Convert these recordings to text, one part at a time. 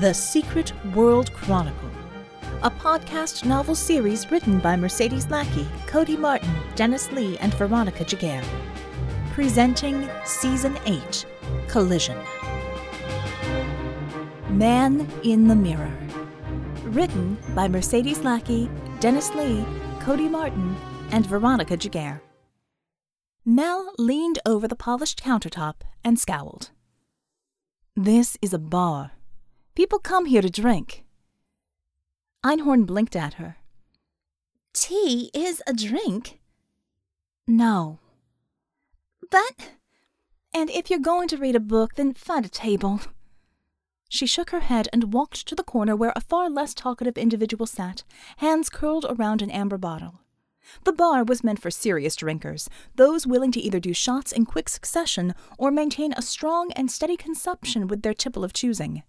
The Secret World Chronicle, a podcast novel series written by Mercedes Lackey, Cody Martin, Dennis Lee, and Veronica Giguere. Presenting Season 8 Collision. Man in the Mirror. Written by Mercedes Lackey, Dennis Lee, Cody Martin, and Veronica Giguere. Mel leaned over the polished countertop and scowled. This is a bar. People come here to drink. Einhorn blinked at her. Tea is a drink. No. But. And if you're going to read a book, then find a table. She shook her head and walked to the corner where a far less talkative individual sat, hands curled around an amber bottle. The bar was meant for serious drinkers, those willing to either do shots in quick succession or maintain a strong and steady consumption with their tipple of choosing.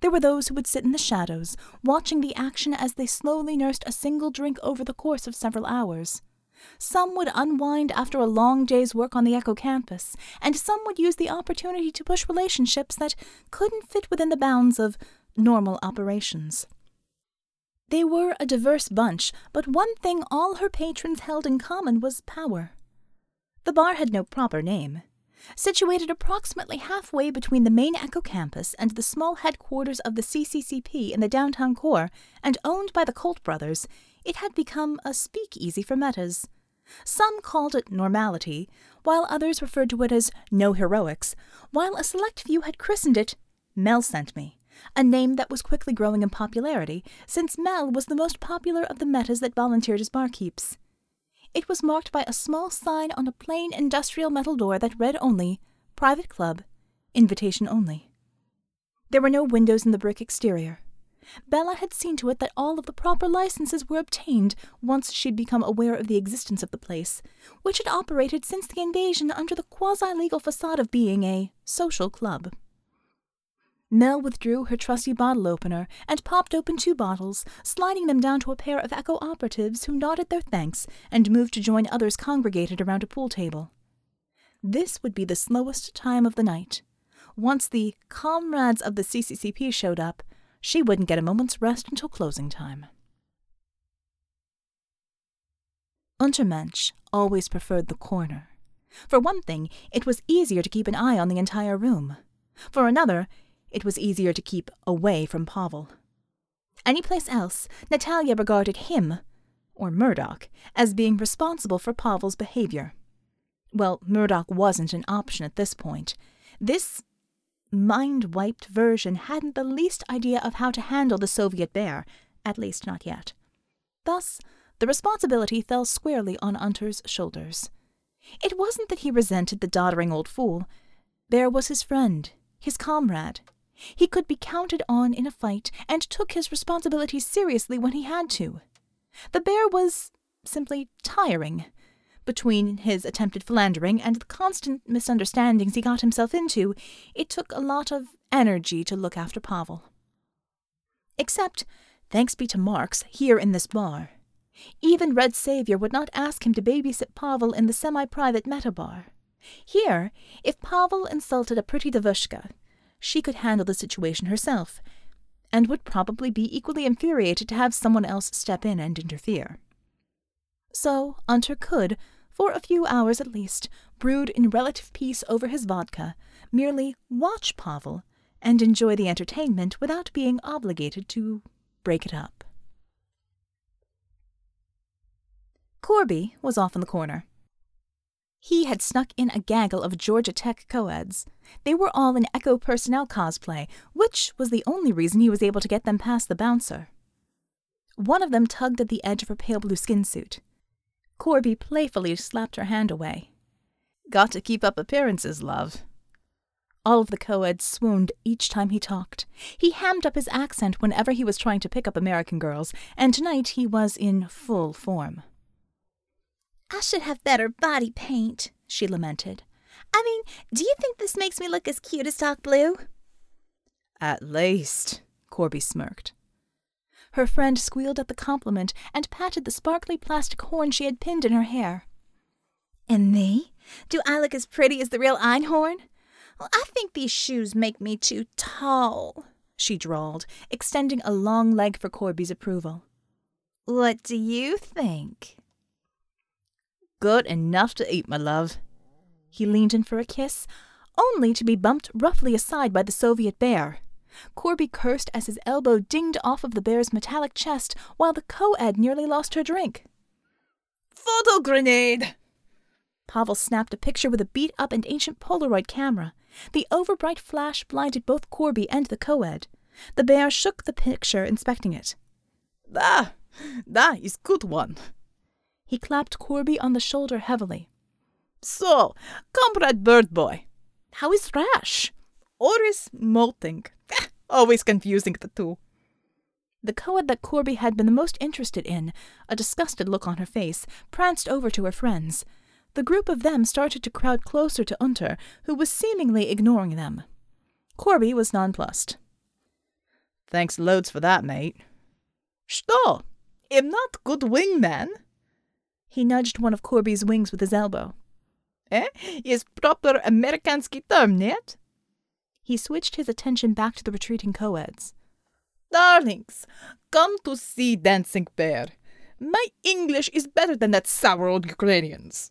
There were those who would sit in the shadows, watching the action as they slowly nursed a single drink over the course of several hours. Some would unwind after a long day's work on the Echo campus, and some would use the opportunity to push relationships that couldn't fit within the bounds of normal operations. They were a diverse bunch, but one thing all her patrons held in common was power. The bar had no proper name. Situated approximately halfway between the main Echo campus and the small headquarters of the CCCP in the downtown core, and owned by the Colt brothers, it had become a speakeasy for metas. Some called it normality, while others referred to it as no heroics, while a select few had christened it Mel Sent Me, a name that was quickly growing in popularity, since Mel was the most popular of the metas that volunteered as barkeeps. It was marked by a small sign on a plain industrial metal door that read only Private Club, Invitation Only. There were no windows in the brick exterior. Bella had seen to it that all of the proper licenses were obtained once she'd become aware of the existence of the place, which had operated since the invasion under the quasi legal facade of being a social club. Mel withdrew her trusty bottle opener and popped open two bottles, sliding them down to a pair of Echo operatives who nodded their thanks and moved to join others congregated around a pool table. This would be the slowest time of the night. Once the comrades of the CCCP showed up, she wouldn't get a moment's rest until closing time. Untermensch always preferred the corner. For one thing, it was easier to keep an eye on the entire room. For another, it was easier to keep away from Pavel. Anyplace else, Natalia regarded him, or Murdoch, as being responsible for Pavel's behavior. Well, Murdoch wasn't an option at this point. This mind wiped version hadn't the least idea of how to handle the Soviet bear, at least not yet. Thus, the responsibility fell squarely on Unter's shoulders. It wasn't that he resented the doddering old fool. There was his friend, his comrade, he could be counted on in a fight and took his responsibilities seriously when he had to. The bear was simply tiring. Between his attempted philandering and the constant misunderstandings he got himself into, it took a lot of energy to look after Pavel. Except, thanks be to Marx, here in this bar. Even Red Savior would not ask him to babysit Pavel in the semi private meta bar. Here, if Pavel insulted a pretty devushka, she could handle the situation herself, and would probably be equally infuriated to have someone else step in and interfere. So Unter could, for a few hours at least, brood in relative peace over his vodka, merely watch Pavel, and enjoy the entertainment without being obligated to break it up. Corby was off in the corner. He had snuck in a gaggle of Georgia Tech coeds. They were all in Echo personnel cosplay, which was the only reason he was able to get them past the bouncer. One of them tugged at the edge of her pale blue skin suit. Corby playfully slapped her hand away. Got to keep up appearances, love. All of the coeds swooned each time he talked. He hammed up his accent whenever he was trying to pick up American girls, and tonight he was in full form. I should have better body paint, she lamented. I mean, do you think this makes me look as cute as Doc Blue? At least, Corby smirked. Her friend squealed at the compliment and patted the sparkly plastic horn she had pinned in her hair. And me? Do I look as pretty as the real Einhorn? Well, I think these shoes make me too tall. she drawled, extending a long leg for Corby's approval. What do you think? Good enough to eat, my love. He leaned in for a kiss, only to be bumped roughly aside by the Soviet bear. Corby cursed as his elbow dinged off of the bear's metallic chest while the co-ed nearly lost her drink. Photo grenade! Pavel snapped a picture with a beat up and ancient Polaroid camera. The overbright flash blinded both Corby and the co-ed. The bear shook the picture, inspecting it. Ah, that is good one. He clapped Corby on the shoulder heavily. So, comrade bird boy, how is Rash? Or is molting? Always confusing the two. The co-ed that Corby had been the most interested in, a disgusted look on her face, pranced over to her friends. The group of them started to crowd closer to Unter, who was seemingly ignoring them. Corby was nonplussed. Thanks loads for that, mate. Sto, am not good wingman. He nudged one of Corby's wings with his elbow. Eh? Is proper Amerikansky term, net? He switched his attention back to the retreating co-eds. Darlings, come to see Dancing Bear. My English is better than that sour old Ukrainian's.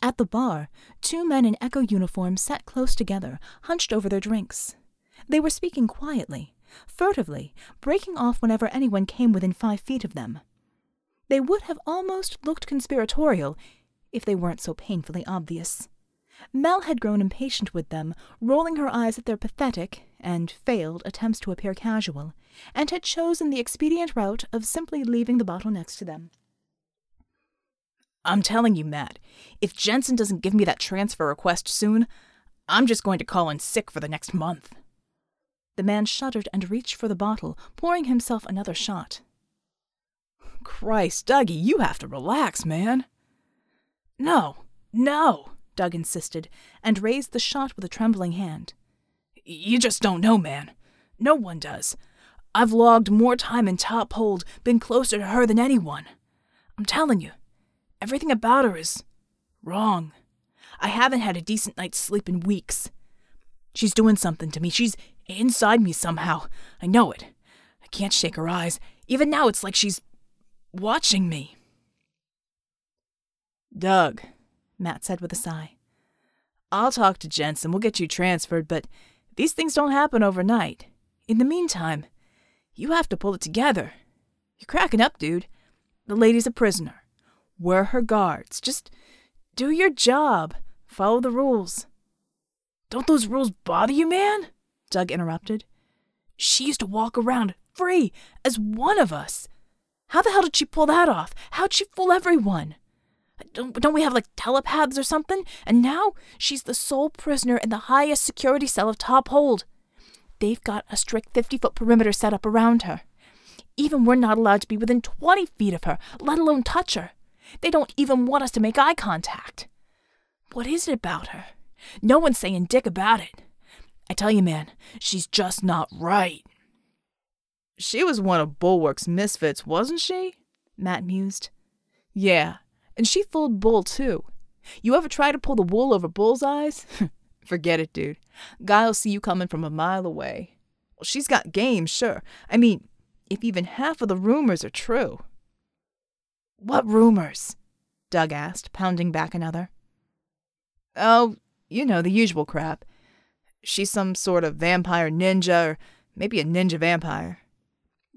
At the bar, two men in Echo uniforms sat close together, hunched over their drinks. They were speaking quietly, furtively, breaking off whenever anyone came within five feet of them. They would have almost looked conspiratorial if they weren't so painfully obvious. Mel had grown impatient with them, rolling her eyes at their pathetic and failed attempts to appear casual, and had chosen the expedient route of simply leaving the bottle next to them. I'm telling you, Matt, if Jensen doesn't give me that transfer request soon, I'm just going to call in sick for the next month. The man shuddered and reached for the bottle, pouring himself another shot. Christ, Dougie, you have to relax, man. No, no, Doug insisted, and raised the shot with a trembling hand. You just don't know, man. No one does. I've logged more time in top hold, been closer to her than anyone. I'm telling you, Everything about her is wrong. I haven't had a decent night's sleep in weeks. She's doing something to me. She's inside me somehow. I know it. I can't shake her eyes. Even now, it's like she's watching me. Doug, Matt said with a sigh. I'll talk to Jensen. We'll get you transferred, but these things don't happen overnight. In the meantime, you have to pull it together. You're cracking up, dude. The lady's a prisoner. We're her guards. Just do your job. Follow the rules. Don't those rules bother you, man? Doug interrupted. She used to walk around free as one of us. How the hell did she pull that off? How'd she fool everyone? Don't, don't we have like telepaths or something? And now she's the sole prisoner in the highest security cell of Top Hold. They've got a strict 50 foot perimeter set up around her. Even we're not allowed to be within 20 feet of her, let alone touch her. They don't even want us to make eye contact. What is it about her? No one's saying dick about it. I tell you, man, she's just not right. She was one of Bulwark's misfits, wasn't she? Matt mused. Yeah, and she fooled Bull, too. You ever try to pull the wool over Bull's eyes? Forget it, dude. Guy'll see you coming from a mile away. Well, she's got game, sure. I mean, if even half of the rumors are true. What rumors? Doug asked, pounding back another. Oh, you know, the usual crap. She's some sort of vampire ninja, or maybe a ninja vampire.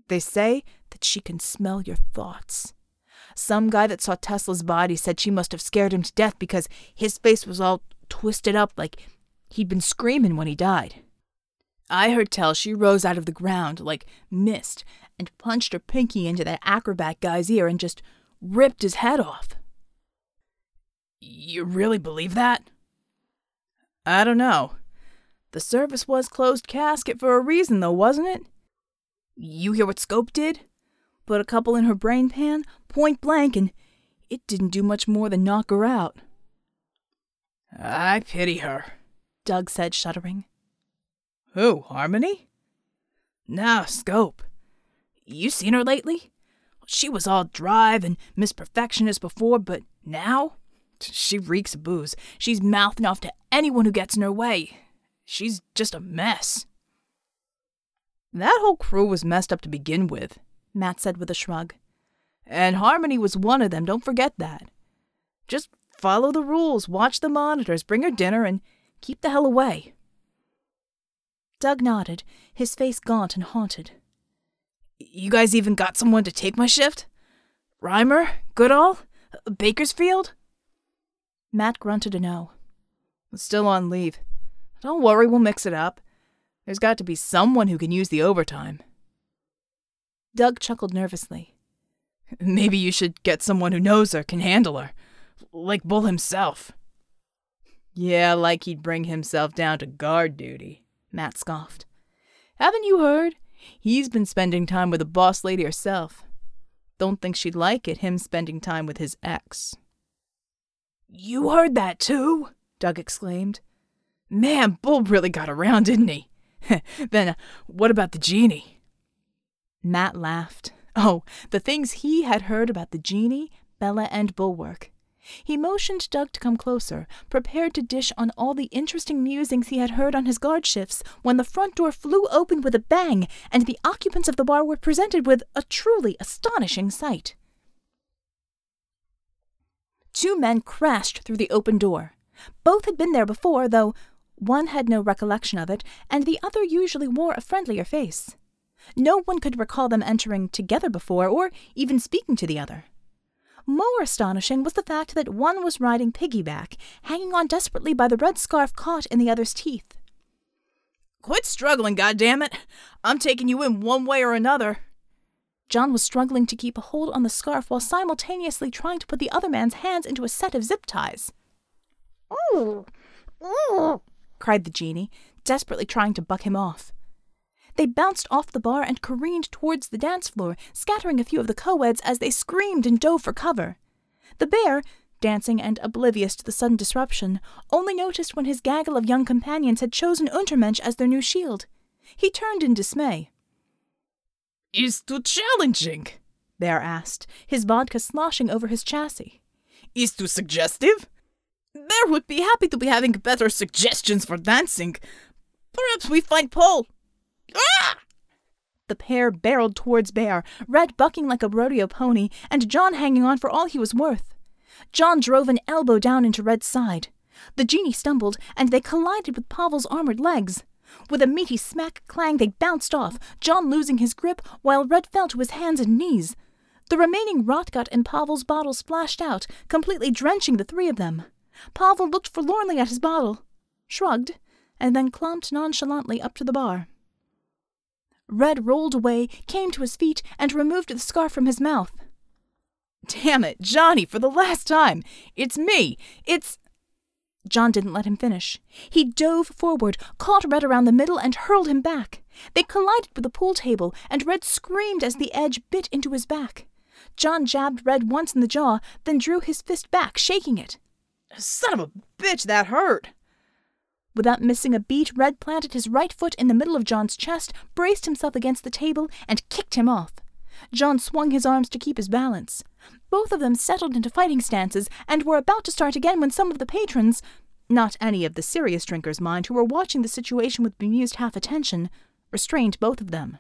They say that she can smell your thoughts. Some guy that saw Tesla's body said she must have scared him to death because his face was all twisted up like he'd been screaming when he died. I heard tell she rose out of the ground like mist and punched her pinky into that acrobat guy's ear and just ripped his head off. You really believe that? I don't know. The service was closed casket for a reason, though, wasn't it? You hear what Scope did? Put a couple in her brain pan, point blank, and it didn't do much more than knock her out. I pity her, Doug said, shuddering. Who, Harmony? No, Scope. You seen her lately? She was all drive and Miss Perfectionist before, but now she reeks of booze. She's mouthing off to anyone who gets in her way. She's just a mess. That whole crew was messed up to begin with, Matt said with a shrug. And Harmony was one of them, don't forget that. Just follow the rules, watch the monitors, bring her dinner, and keep the hell away. Doug nodded, his face gaunt and haunted. You guys even got someone to take my shift? Reimer? Goodall? Bakersfield? Matt grunted a no. Still on leave. Don't worry, we'll mix it up. There's got to be someone who can use the overtime. Doug chuckled nervously. Maybe you should get someone who knows her, can handle her. Like Bull himself. Yeah, like he'd bring himself down to guard duty, Matt scoffed. Haven't you heard? He's been spending time with the boss lady herself. Don't think she'd like it, him spending time with his ex. You heard that too? Doug exclaimed. Man, Bull really got around, didn't he? then, uh, what about the genie? Matt laughed. Oh, the things he had heard about the genie, Bella, and Bulwark. He motioned Doug to come closer, prepared to dish on all the interesting musings he had heard on his guard shifts, when the front door flew open with a bang, and the occupants of the bar were presented with a truly astonishing sight. Two men crashed through the open door. Both had been there before, though one had no recollection of it, and the other usually wore a friendlier face. No one could recall them entering together before, or even speaking to the other. More astonishing was the fact that one was riding piggyback, hanging on desperately by the red scarf caught in the other's teeth. Quit struggling, goddammit! I'm taking you in one way or another. John was struggling to keep a hold on the scarf while simultaneously trying to put the other man's hands into a set of zip ties. Ooh! Ooh! Cried the genie, desperately trying to buck him off. They bounced off the bar and careened towards the dance floor, scattering a few of the co-eds as they screamed and dove for cover. The bear, dancing and oblivious to the sudden disruption, only noticed when his gaggle of young companions had chosen Untermensch as their new shield. He turned in dismay. Is too challenging? Bear asked, his vodka sloshing over his chassis. Is too suggestive? Bear would be happy to be having better suggestions for dancing. Perhaps we find Paul Ah! The pair barreled towards Bear, Red bucking like a rodeo pony, and John hanging on for all he was worth. John drove an elbow down into Red's side. The genie stumbled, and they collided with Pavel's armored legs. With a meaty smack clang, they bounced off, John losing his grip, while Red fell to his hands and knees. The remaining rotgut in Pavel's bottle splashed out, completely drenching the three of them. Pavel looked forlornly at his bottle, shrugged, and then clumped nonchalantly up to the bar. Red rolled away, came to his feet, and removed the scarf from his mouth. Damn it, Johnny, for the last time! It's me! It's. John didn't let him finish. He dove forward, caught Red around the middle, and hurled him back. They collided with the pool table, and Red screamed as the edge bit into his back. John jabbed Red once in the jaw, then drew his fist back, shaking it. Son of a bitch, that hurt! Without missing a beat, Red planted his right foot in the middle of John's chest, braced himself against the table, and kicked him off. John swung his arms to keep his balance. Both of them settled into fighting stances and were about to start again when some of the patrons, not any of the serious drinkers, mind, who were watching the situation with bemused half attention, restrained both of them.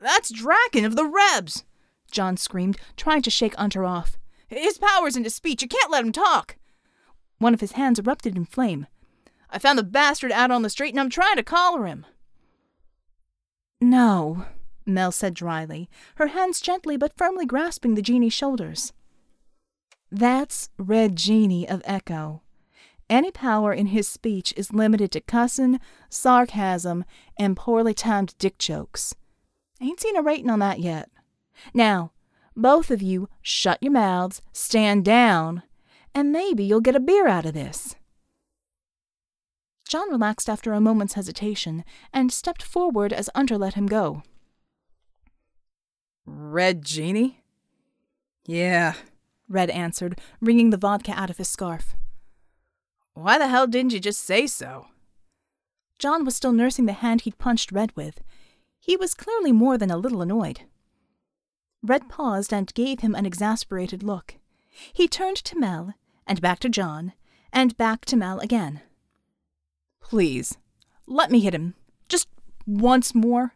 That's Draken of the Rebs! John screamed, trying to shake Unter off. His power's into speech. You can't let him talk. One of his hands erupted in flame. I found the bastard out on the street and I'm trying to collar him. No, Mel said dryly, her hands gently but firmly grasping the genie's shoulders. That's Red Genie of Echo. Any power in his speech is limited to cussin', sarcasm, and poorly timed dick jokes. Ain't seen a rating on that yet. Now, both of you shut your mouths, stand down, and maybe you'll get a beer out of this. John relaxed after a moment's hesitation and stepped forward as Unter let him go. Red Genie? Yeah, Red answered, wringing the vodka out of his scarf. Why the hell didn't you just say so? John was still nursing the hand he'd punched Red with. He was clearly more than a little annoyed. Red paused and gave him an exasperated look. He turned to Mel, and back to John, and back to Mel again. Please, let me hit him. Just once more.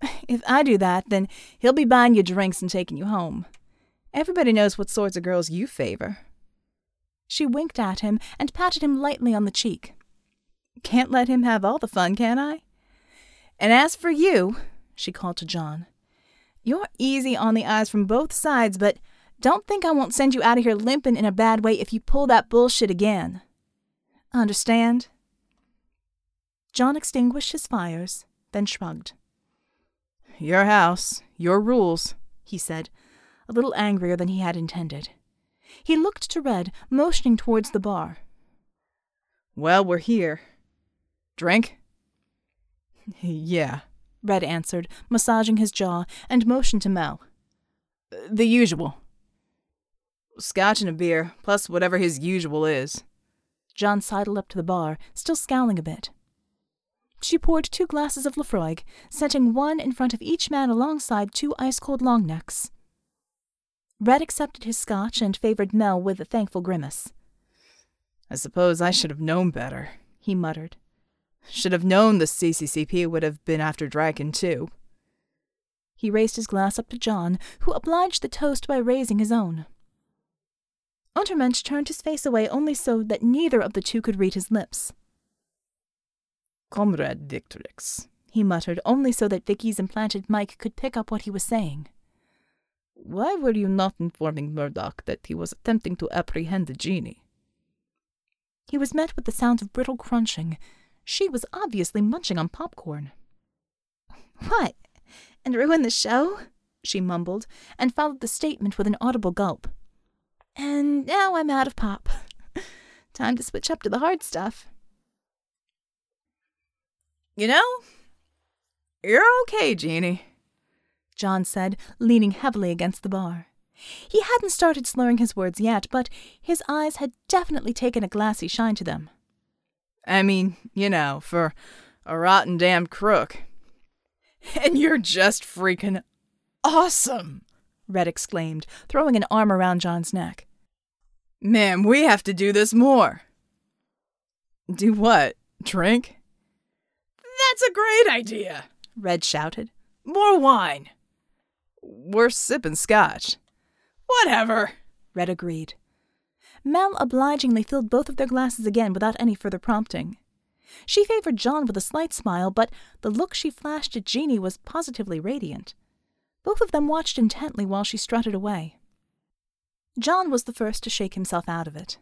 If I do that, then he'll be buying you drinks and taking you home. Everybody knows what sorts of girls you favor. She winked at him and patted him lightly on the cheek. Can't let him have all the fun, can I? And as for you, she called to John, you're easy on the eyes from both sides, but don't think I won't send you out of here limping in a bad way if you pull that bullshit again. Understand? John extinguished his fires, then shrugged. Your house, your rules, he said, a little angrier than he had intended. He looked to Red, motioning towards the bar. Well, we're here. Drink? yeah, Red answered, massaging his jaw, and motioned to Mel. The usual. Scotch and a beer, plus whatever his usual is. John sidled up to the bar, still scowling a bit. She poured two glasses of Laphroaig, setting one in front of each man alongside two ice cold long necks. Red accepted his scotch and favored Mel with a thankful grimace. I suppose I should have known better, he muttered. Should have known the CCCP would have been after Draken, too. He raised his glass up to John, who obliged the toast by raising his own. Untermensch turned his face away only so that neither of the two could read his lips. Comrade Victorix, he muttered, only so that Vicky's implanted mic could pick up what he was saying. Why were you not informing Murdoch that he was attempting to apprehend the genie? He was met with the sound of brittle crunching. She was obviously munching on popcorn. What? And ruin the show? She mumbled, and followed the statement with an audible gulp. And now I'm out of pop. Time to switch up to the hard stuff. You know, you're okay, Jeannie. John said, leaning heavily against the bar. He hadn't started slurring his words yet, but his eyes had definitely taken a glassy shine to them. I mean, you know, for a rotten damn crook. And you're just freaking awesome, Red exclaimed, throwing an arm around John's neck. Man, we have to do this more. Do what? Drink? That's a great idea, Red shouted. More wine. We're sipping scotch. Whatever, Red agreed. Mel obligingly filled both of their glasses again without any further prompting. She favored John with a slight smile, but the look she flashed at Jeanie was positively radiant. Both of them watched intently while she strutted away. John was the first to shake himself out of it.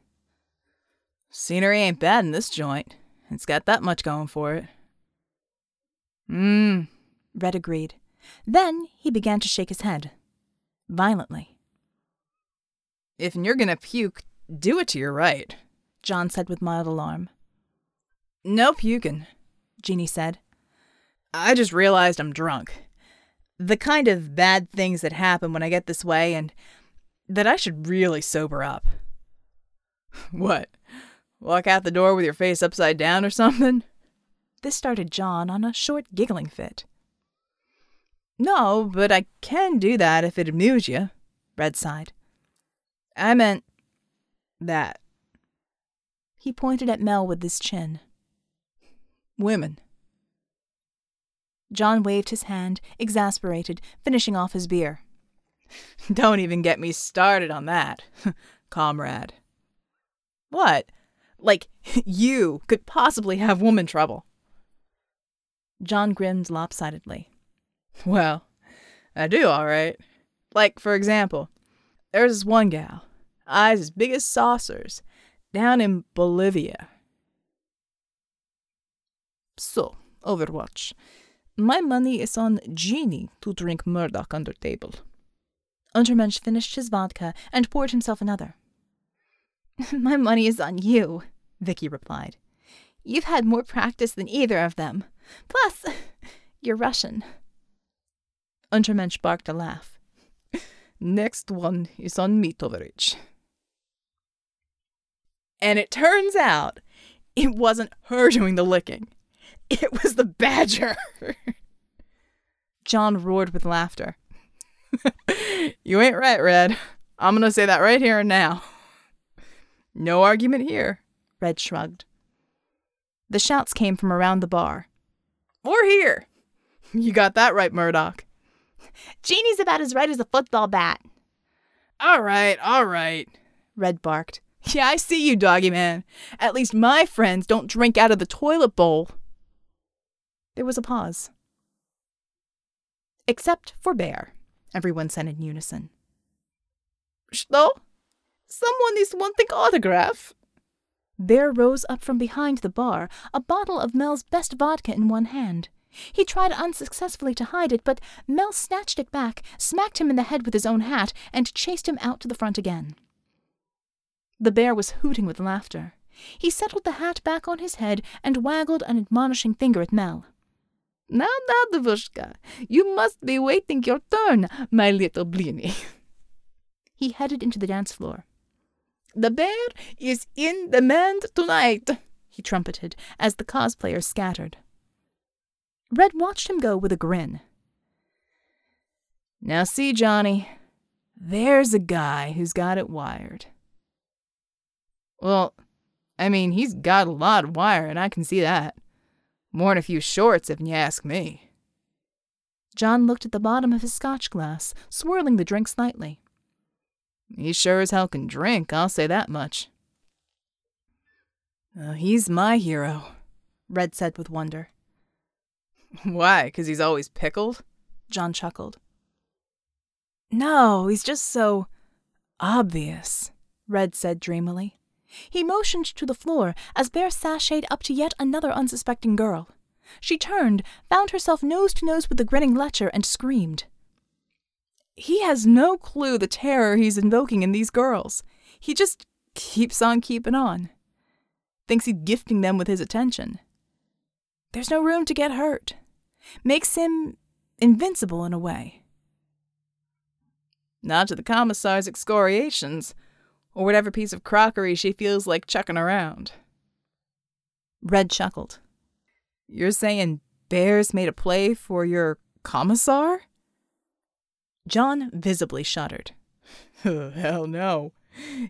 Scenery ain't bad in this joint. It's got that much going for it. Mmm, Red agreed. Then he began to shake his head. Violently. If you're gonna puke, do it to your right, John said with mild alarm. No puking, Jeannie said. I just realized I'm drunk. The kind of bad things that happen when I get this way, and that I should really sober up. What? Walk out the door with your face upside down or something? This started John on a short giggling fit. No, but I can do that if it amuse you, Red sighed. I meant that. He pointed at Mel with his chin. Women. John waved his hand, exasperated, finishing off his beer. Don't even get me started on that, comrade. What? Like, you could possibly have woman trouble. John grinned lopsidedly. Well, I do, all right. Like, for example, there's this one gal, eyes as big as saucers, down in Bolivia. So, Overwatch. My money is on Jeannie to drink Murdoch under table. Untermensch finished his vodka and poured himself another. My money is on you, Vicky replied. You've had more practice than either of them. Plus, you're Russian. Untermensch barked a laugh. Next one is on me, Tovarich. And it turns out it wasn't her doing the licking. It was the badger. John roared with laughter. you ain't right, Red. I'm going to say that right here and now. No argument here, Red shrugged. The shouts came from around the bar. We're here. You got that right, Murdoch. Jeannie's about as right as a football bat. All right, all right, Red barked. Yeah, I see you, doggy man. At least my friends don't drink out of the toilet bowl. There was a pause. Except for Bear, everyone said in unison. Shlo, someone is wanting autograph. Bear rose up from behind the bar, a bottle of Mel's best vodka in one hand. He tried unsuccessfully to hide it, but Mel snatched it back, smacked him in the head with his own hat, and chased him out to the front again. The bear was hooting with laughter. He settled the hat back on his head and waggled an admonishing finger at Mel. Now, now, Devushka, you must be waiting your turn, my little Bleeny. He headed into the dance floor. The bear is in demand tonight, he trumpeted as the cosplayers scattered. Red watched him go with a grin. Now, see, Johnny, there's a guy who's got it wired. Well, I mean, he's got a lot of wire, and I can see that. More'n a few shorts, if you ask me. John looked at the bottom of his scotch glass, swirling the drink slightly. He sure as hell can drink, I'll say that much. Uh, he's my hero, Red said with wonder. Why? 'Cause he's always pickled? John chuckled. No, he's just so obvious, Red said dreamily. He motioned to the floor as Bear sashayed up to yet another unsuspecting girl. She turned, found herself nose to nose with the grinning Letcher, and screamed. He has no clue the terror he's invoking in these girls. He just keeps on keeping on. Thinks he's gifting them with his attention. There's no room to get hurt. Makes him invincible in a way. Not to the commissar's excoriations, or whatever piece of crockery she feels like chucking around. Red chuckled. You're saying Bears made a play for your commissar? John visibly shuddered. Hell no.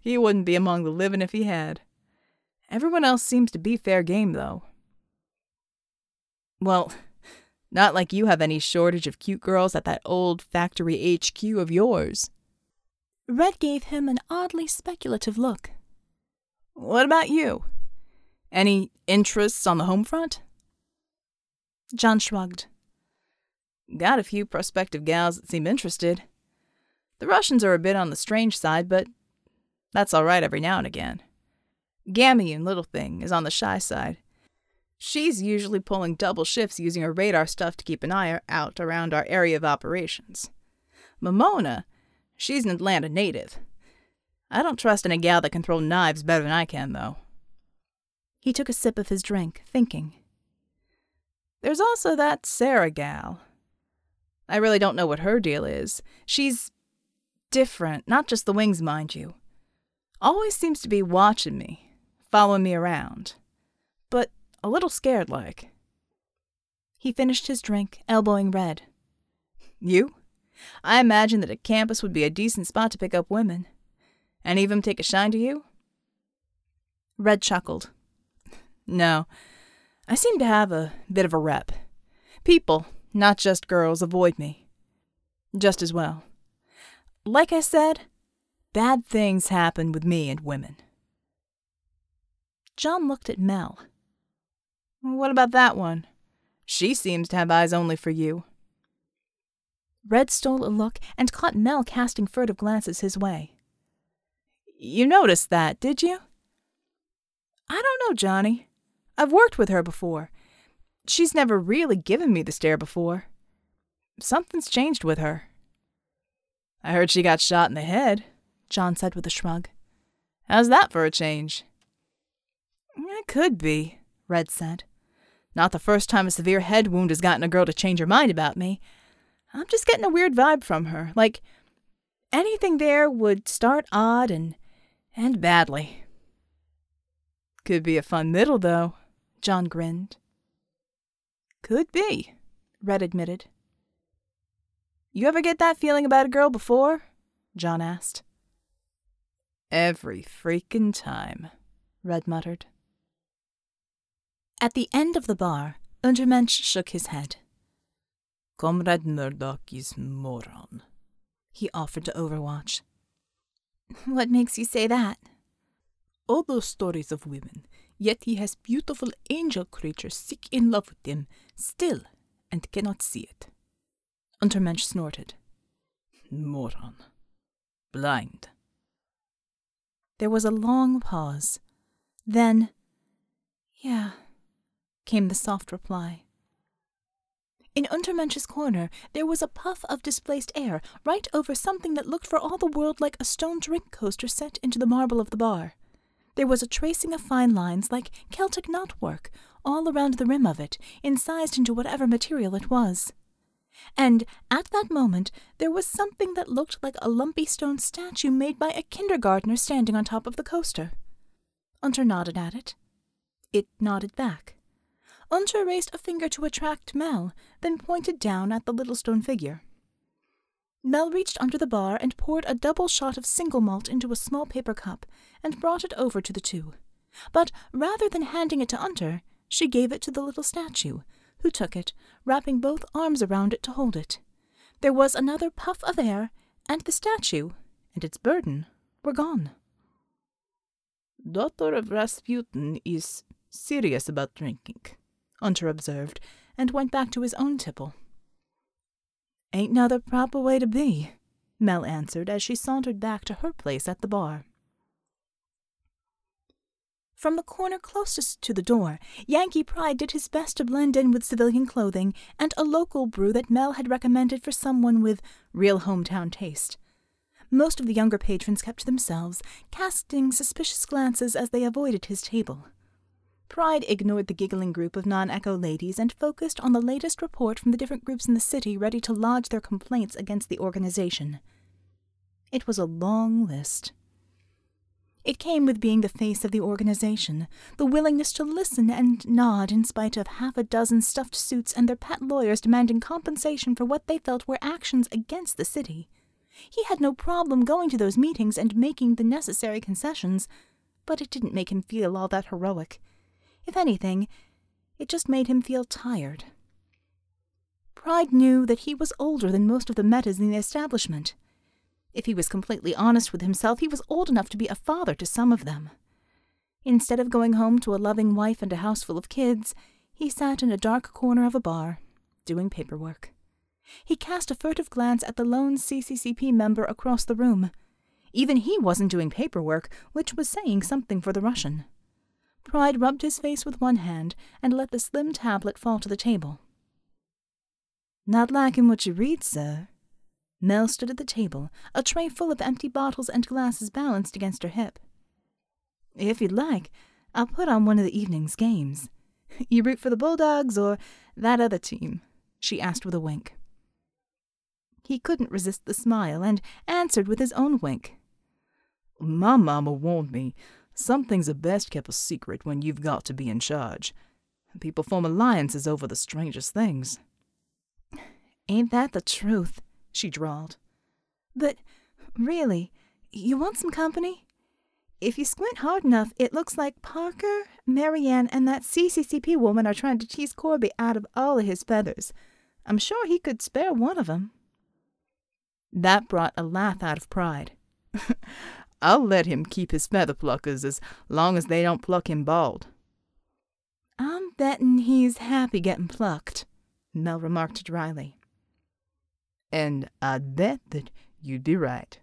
He wouldn't be among the living if he had. Everyone else seems to be fair game, though. Well, not like you have any shortage of cute girls at that old factory HQ of yours. Red gave him an oddly speculative look. What about you? Any interests on the home front? John shrugged. Got a few prospective gals that seem interested. The Russians are a bit on the strange side, but that's all right every now and again. Gamayun Little Thing is on the shy side. She's usually pulling double shifts using her radar stuff to keep an eye out around our area of operations. Momona, she's an Atlanta native. I don't trust in a gal that can throw knives better than I can, though. He took a sip of his drink, thinking. There's also that Sera gal. I really don't know what her deal is. She's different, not just the wings, mind you. Always seems to be watching me, following me around. But a little scared like. He finished his drink, elbowing Red. You? I imagine that a campus would be a decent spot to pick up women. Any of 'em take a shine to you? Red chuckled. No. I seem to have a bit of a rep. People, not just girls, avoid me. Just as well. Like I said, bad things happen with me and women. John looked at Mel. What about that one? She seems to have eyes only for you. Red stole a look and caught Mel casting furtive glances his way. You noticed that, did you? I don't know, Johnny. I've worked with her before. She's never really given me the stare before. Something's changed with her. I heard she got shot in the head, John said with a shrug. How's that for a change? It could be, Red said. Not the first time a severe head wound has gotten a girl to change her mind about me. I'm just getting a weird vibe from her, like anything there would start odd and end badly. Could be a fun middle, though, John grinned. Could be, Red admitted. You ever get that feeling about a girl before? John asked. Every freaking time, Red muttered. At the end of the bar, Untermensch shook his head. Comrade Murdoch is moron, he offered to Overwatch. What makes you say that? All those stories of women, yet he has beautiful angel creatures sick in love with him, still, and cannot see it. Untermensch snorted. Moron. Blind. There was a long pause. Then, yeah, came the soft reply. In Untermensch's corner, there was a puff of displaced air right over something that looked for all the world like a stone drink coaster set into the marble of the bar. There was a tracing of fine lines like Celtic knotwork all around the rim of it, incised into whatever material it was. And at that moment, there was something that looked like a lumpy stone statue made by a kindergartner standing on top of the coaster. Unter nodded at it. It nodded back. Unter raised a finger to attract Mel, then pointed down at the little stone figure. Mel reached under the bar and poured a double shot of single malt into a small paper cup and brought it over to the two. But rather than handing it to Unter, she gave it to the little statue, who took it, wrapping both arms around it to hold it. There was another puff of air, and the statue and its burden were gone. Daughter of Rasputin is serious about drinking, Unter observed, and went back to his own tipple. Ain't no the proper way to be, Mel answered as she sauntered back to her place at the bar. From the corner closest to the door, Yankee Pride did his best to blend in with civilian clothing and a local brew that Mel had recommended for someone with real hometown taste. Most of the younger patrons kept to themselves, casting suspicious glances as they avoided his table. Pride ignored the giggling group of non echo ladies and focused on the latest report from the different groups in the city ready to lodge their complaints against the organization. It was a long list. It came with being the face of the organization, the willingness to listen and nod in spite of half a dozen stuffed suits and their pet lawyers demanding compensation for what they felt were actions against the city. He had no problem going to those meetings and making the necessary concessions, but it didn't make him feel all that heroic. If anything, it just made him feel tired. Pride knew that he was older than most of the metas in the establishment. If he was completely honest with himself, he was old enough to be a father to some of them. Instead of going home to a loving wife and a house full of kids, he sat in a dark corner of a bar, doing paperwork. He cast a furtive glance at the lone CCCP member across the room. Even he wasn't doing paperwork, which was saying something for the Russian. Pride rubbed his face with one hand and let the slim tablet fall to the table. Not liking what you read, sir? Mel stood at the table, a tray full of empty bottles and glasses balanced against her hip. If you'd like, I'll put on one of the evening's games. You root for the Bulldogs or that other team? she asked with a wink. He couldn't resist the smile and answered with his own wink. My mamma warned me Something's are best kept a secret when you've got to be in charge. People form alliances over the strangest things. Ain't that the truth? she drawled. But really, you want some company? If you squint hard enough, it looks like Parker, Marianne, and that CCCP woman are trying to tease Corby out of all of his feathers. I'm sure he could spare one of 'em. That brought a laugh out of pride. I'll let him keep his feather pluckers as long as they don't pluck him bald. I'm bettin' he's happy getting plucked, Mel remarked dryly. And I'd bet that you'd be right.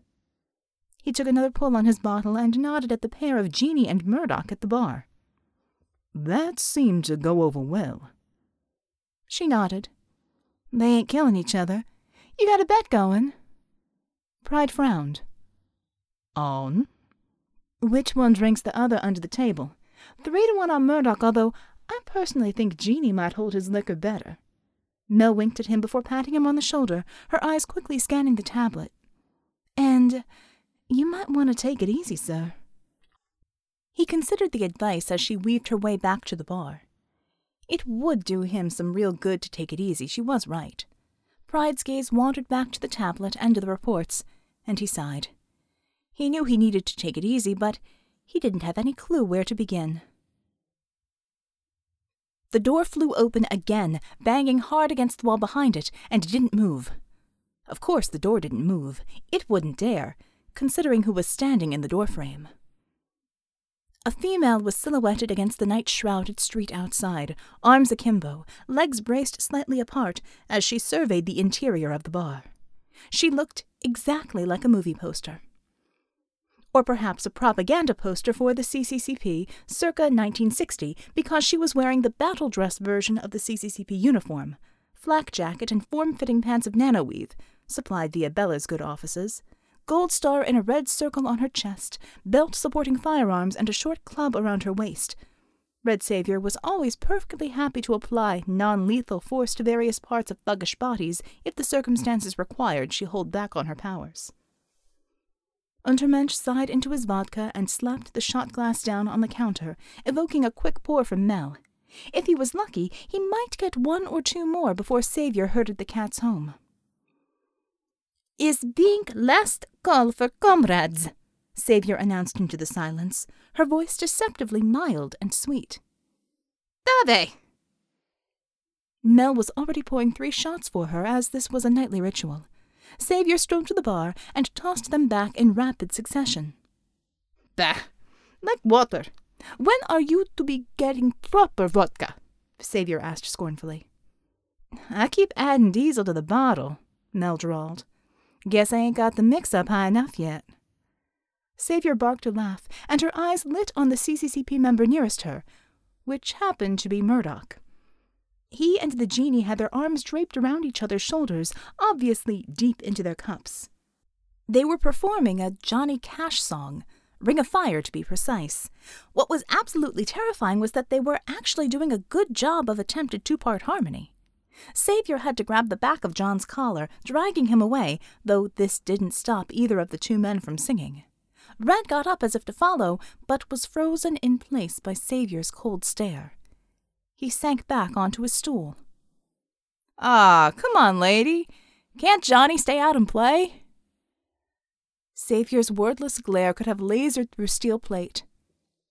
He took another pull on his bottle and nodded at the pair of Jeannie and Murdoch at the bar. That seemed to go over well. She nodded. They ain't killing each other. You got a bet going. Pride frowned. On? Which one drinks the other under the table? Three to one on Murdoch, although I personally think Jeannie might hold his liquor better. Mel winked at him before patting him on the shoulder, her eyes quickly scanning the tablet. And you might want to take it easy, sir. He considered the advice as she weaved her way back to the bar. It would do him some real good to take it easy, she was right. Pride's gaze wandered back to the tablet and to the reports, and he sighed. He knew he needed to take it easy, but he didn't have any clue where to begin. The door flew open again, banging hard against the wall behind it, and it didn't move. Of course, the door didn't move. It wouldn't dare, considering who was standing in the doorframe. A female was silhouetted against the night shrouded street outside, arms akimbo, legs braced slightly apart as she surveyed the interior of the bar. She looked exactly like a movie poster. Or perhaps a propaganda poster for the CCCP circa 1960 because she was wearing the battle dress version of the CCCP uniform flak jacket and form fitting pants of nanoweave, supplied via Bella's good offices, gold star in a red circle on her chest, belt supporting firearms, and a short club around her waist. Red Savior was always perfectly happy to apply non lethal force to various parts of thuggish bodies if the circumstances required she hold back on her powers. Untermensch sighed into his vodka and slapped the shot glass down on the counter, evoking a quick pour from Mel. If he was lucky, he might get one or two more before Savior herded the cats home. Is being last call for comrades, Savior announced into the silence, her voice deceptively mild and sweet. Dave! Mel was already pouring three shots for her, as this was a nightly ritual. Savior strode to the bar and tossed them back in rapid succession. Bah! Like water. When are you to be getting proper vodka? Savior asked scornfully. I keep adding diesel to the bottle, Mel drawled. Guess I ain't got the mix up high enough yet. Savior barked a laugh, and her eyes lit on the CCCP member nearest her, which happened to be Murdoch. He and the genie had their arms draped around each other's shoulders, obviously deep into their cups. They were performing a Johnny Cash song, Ring of Fire to be precise. What was absolutely terrifying was that they were actually doing a good job of attempted two part harmony. Savior had to grab the back of John's collar, dragging him away, though this didn't stop either of the two men from singing. Red got up as if to follow, but was frozen in place by Savior's cold stare. He sank back onto his stool. Ah, come on, lady. Can't Johnny stay out and play? Savior's wordless glare could have lasered through steel plate.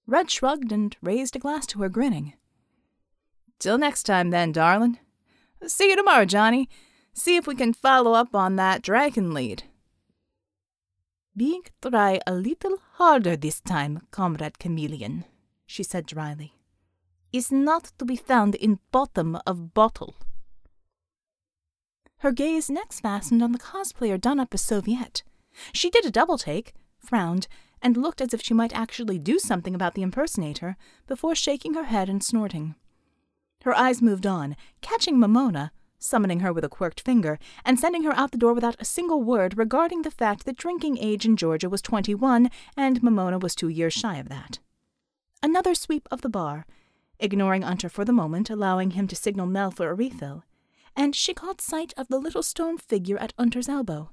Red shrugged and raised a glass to her, grinning. Till next time, then, darlin'. See you tomorrow, Johnny. See if we can follow up on that dragon lead. Being try a little harder this time, comrade chameleon, she said dryly. Is not to be found in bottom of bottle. Her gaze next fastened on the cosplayer done up as Soviet. She did a double take, frowned, and looked as if she might actually do something about the impersonator before shaking her head and snorting. Her eyes moved on, catching Mamona, summoning her with a quirked finger, and sending her out the door without a single word regarding the fact that drinking age in Georgia was twenty one and Mamona was two years shy of that. Another sweep of the bar, ignoring Unter for the moment, allowing him to signal Mel for a refill, and she caught sight of the little stone figure at Unter's elbow.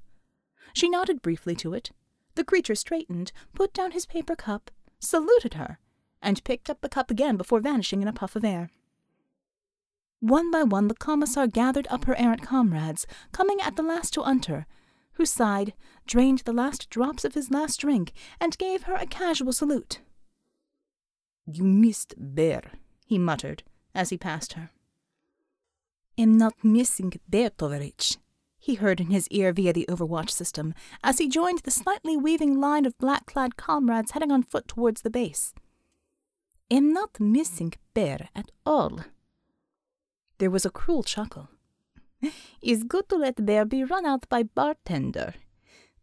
She nodded briefly to it. The creature straightened, put down his paper cup, saluted her, and picked up the cup again before vanishing in a puff of air. One by one the commissar gathered up her errant comrades, coming at the last to Unter, who sighed, drained the last drops of his last drink, and gave her a casual salute. You missed Bear, he muttered as he passed her. Am not missing Bertovich, he heard in his ear via the overwatch system, as he joined the slightly weaving line of black clad comrades heading on foot towards the base. Am not missing Bear at all. There was a cruel chuckle. Is good to let bear be run out by bartender.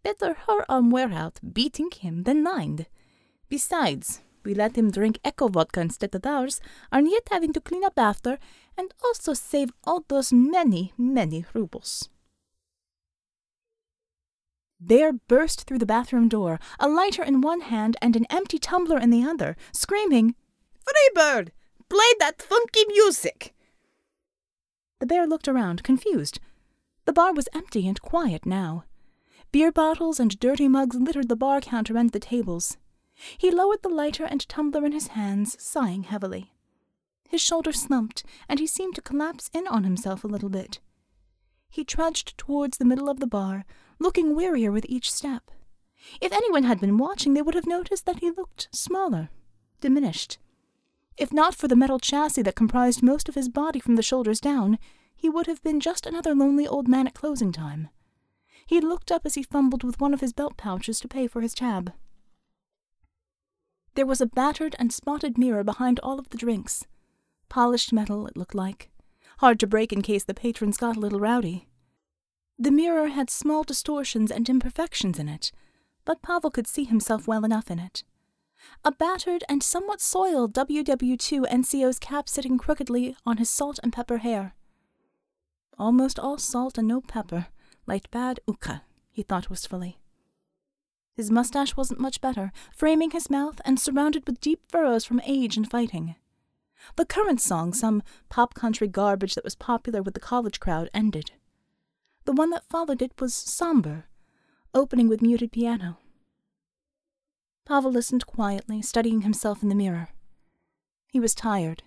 Better her arm wear out beating him than mind. Besides, we let him drink echo vodka instead of ours, and yet having to clean up after, and also save all those many, many rubles. Bear burst through the bathroom door, a lighter in one hand and an empty tumbler in the other, screaming, Freebird! Play that funky music! The bear looked around, confused. The bar was empty and quiet now. Beer bottles and dirty mugs littered the bar counter and the tables. He lowered the lighter and tumbler in his hands, sighing heavily. His shoulders slumped, and he seemed to collapse in on himself a little bit. He trudged towards the middle of the bar, looking wearier with each step. If anyone had been watching, they would have noticed that he looked smaller, diminished. If not for the metal chassis that comprised most of his body from the shoulders down, he would have been just another lonely old man at closing time. He looked up as he fumbled with one of his belt pouches to pay for his tab. There was a battered and spotted mirror behind all of the drinks. Polished metal, it looked like. Hard to break in case the patrons got a little rowdy. The mirror had small distortions and imperfections in it, but Pavel could see himself well enough in it. A battered and somewhat soiled WW2 NCO's cap sitting crookedly on his salt and pepper hair. Almost all salt and no pepper, like bad ukka, he thought wistfully. His mustache wasn't much better, framing his mouth and surrounded with deep furrows from age and fighting. The current song, some pop country garbage that was popular with the college crowd, ended. The one that followed it was somber, opening with muted piano. Pavel listened quietly, studying himself in the mirror. He was tired.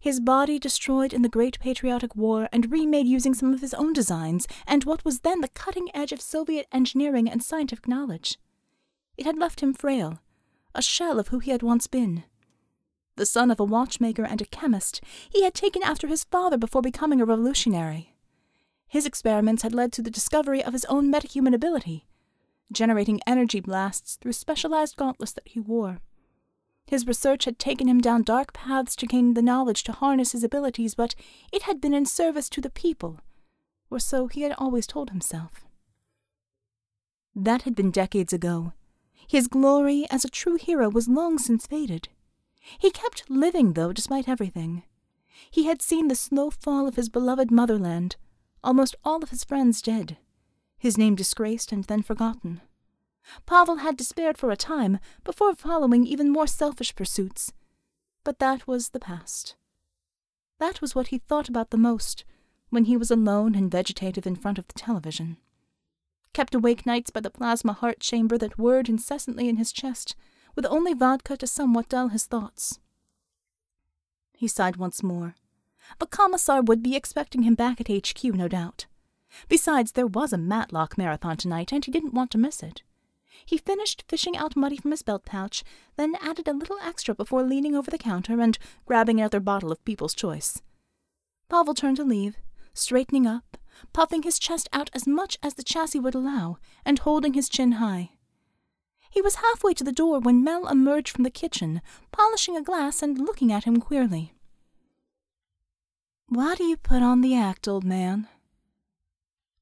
His body destroyed in the Great Patriotic War and remade using some of his own designs and what was then the cutting edge of Soviet engineering and scientific knowledge. It had left him frail, a shell of who he had once been. The son of a watchmaker and a chemist, he had taken after his father before becoming a revolutionary. His experiments had led to the discovery of his own metahuman ability, generating energy blasts through specialized gauntlets that he wore. His research had taken him down dark paths to gain the knowledge to harness his abilities, but it had been in service to the people, or so he had always told himself. That had been decades ago, his glory as a true hero was long since faded. He kept living, though, despite everything. He had seen the slow fall of his beloved motherland, almost all of his friends dead, his name disgraced and then forgotten. Pavel had despaired for a time before following even more selfish pursuits, but that was the past. That was what he thought about the most when he was alone and vegetative in front of the television kept awake nights by the plasma heart chamber that whirred incessantly in his chest, with only vodka to somewhat dull his thoughts. He sighed once more. The commissar would be expecting him back at HQ, no doubt. Besides, there was a Matlock marathon tonight, and he didn't want to miss it. He finished fishing out money from his belt pouch, then added a little extra before leaning over the counter and grabbing another bottle of People's Choice. Pavel turned to leave, straightening up, puffing his chest out as much as the chassis would allow, and holding his chin high. He was halfway to the door when Mel emerged from the kitchen, polishing a glass and looking at him queerly. Why do you put on the act, old man?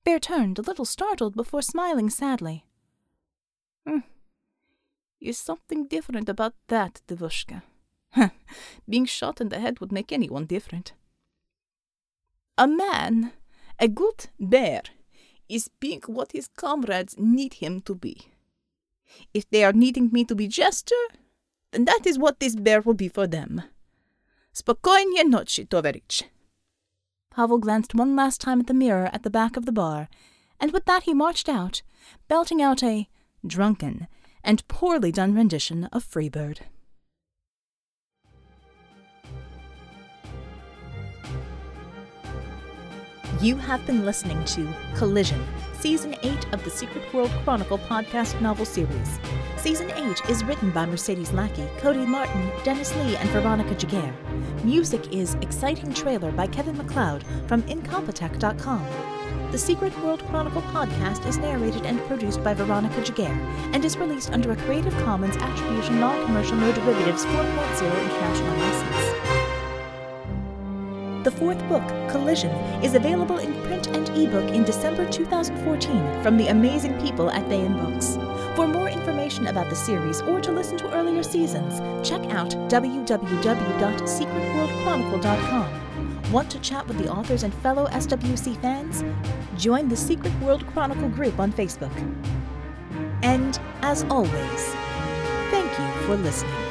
Bear turned, a little startled, before smiling sadly. Hmm. Is something different about that, Devushka. Being shot in the head would make anyone different. A man a good bear is being what his comrades need him to be. If they are needing me to be jester, then that is what this bear will be for them. Spokojnie noci, tovarich. Pavel glanced one last time at the mirror at the back of the bar, and with that he marched out, belting out a drunken and poorly done rendition of Freebird. You have been listening to Collision, Season 8 of the Secret World Chronicle podcast novel series. Season 8 is written by Mercedes Lackey, Cody Martin, Dennis Lee, and Veronica Giguere. Music is Exciting Trailer by Kevin MacLeod from Incompetech.com. The Secret World Chronicle podcast is narrated and produced by Veronica Giguere and is released under a Creative Commons Attribution Non-Commercial No Derivatives 4.0 international license. The fourth book, Collision, is available in print and ebook in December 2014 from the amazing people at Baen Books. For more information about the series or to listen to earlier seasons, check out www.secretworldchronicle.com. Want to chat with the authors and fellow SWC fans? Join the Secret World Chronicle group on Facebook. And, as always, thank you for listening.